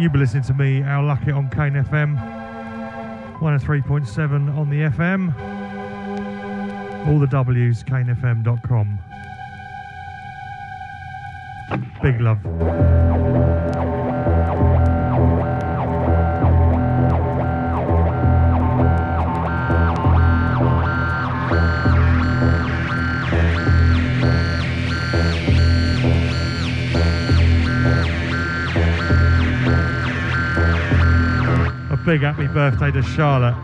You've been listening to me, Al Luckett on Kane FM. 103.7 on the FM. All the W's, kanefm.com. Big love. Big happy birthday to Charlotte.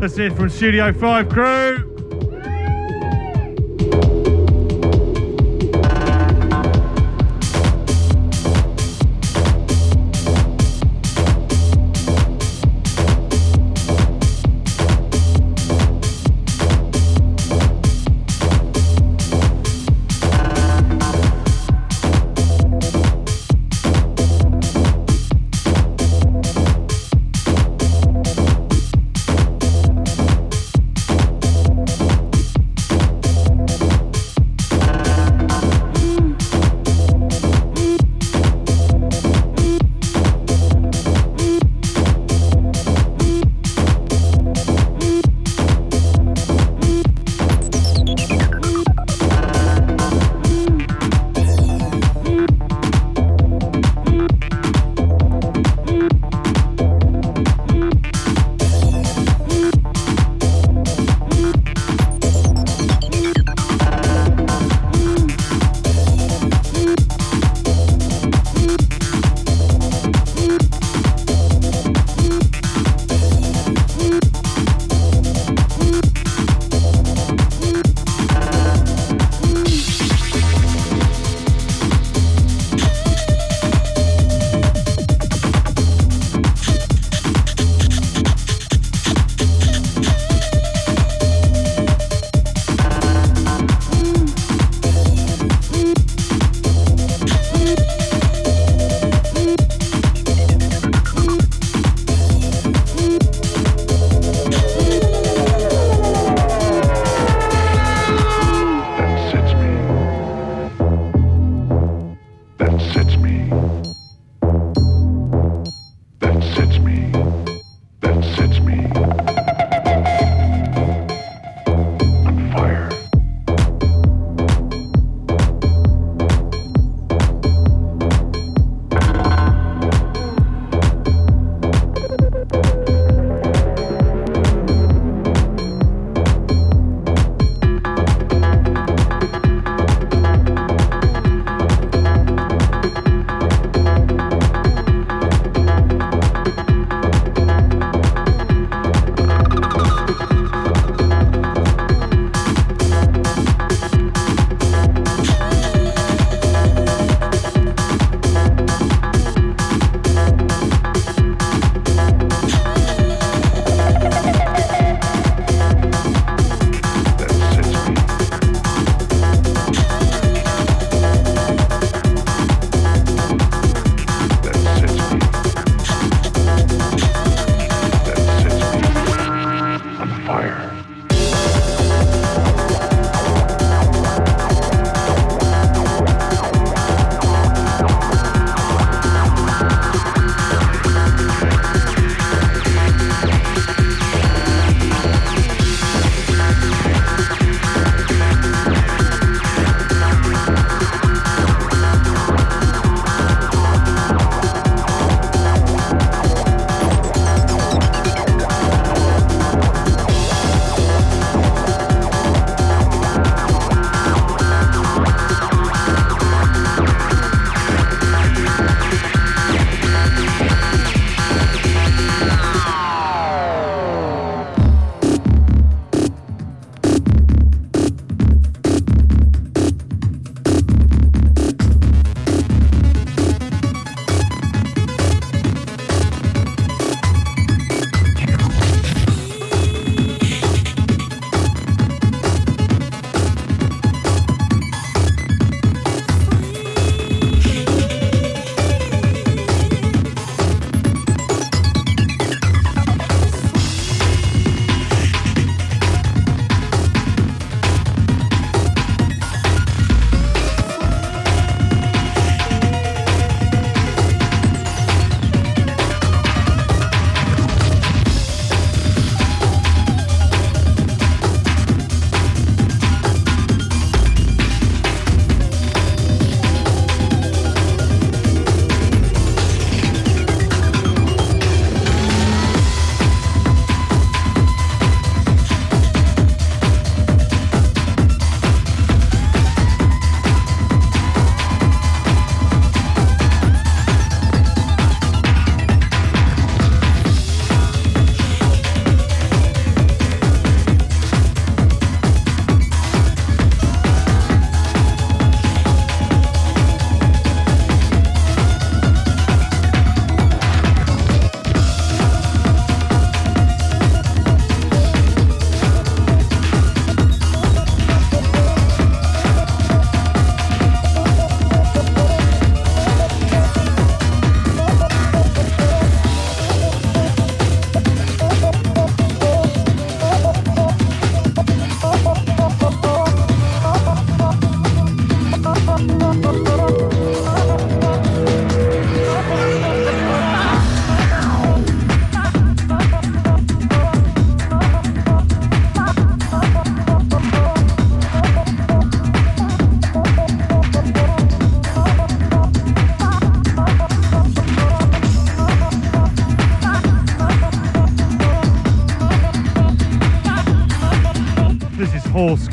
That's it from Studio 5 crew.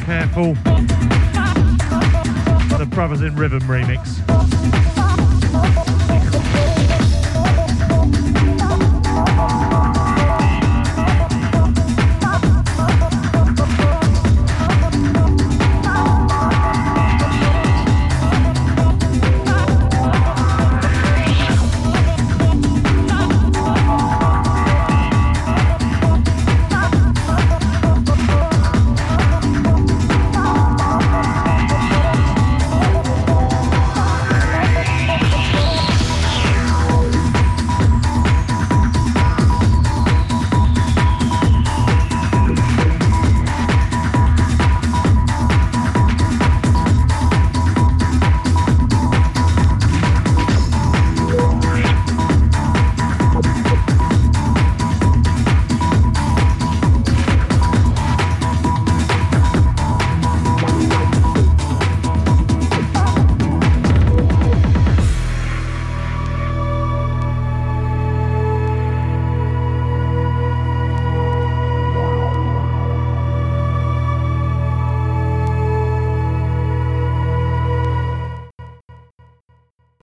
Careful. The Brothers in Rhythm remix.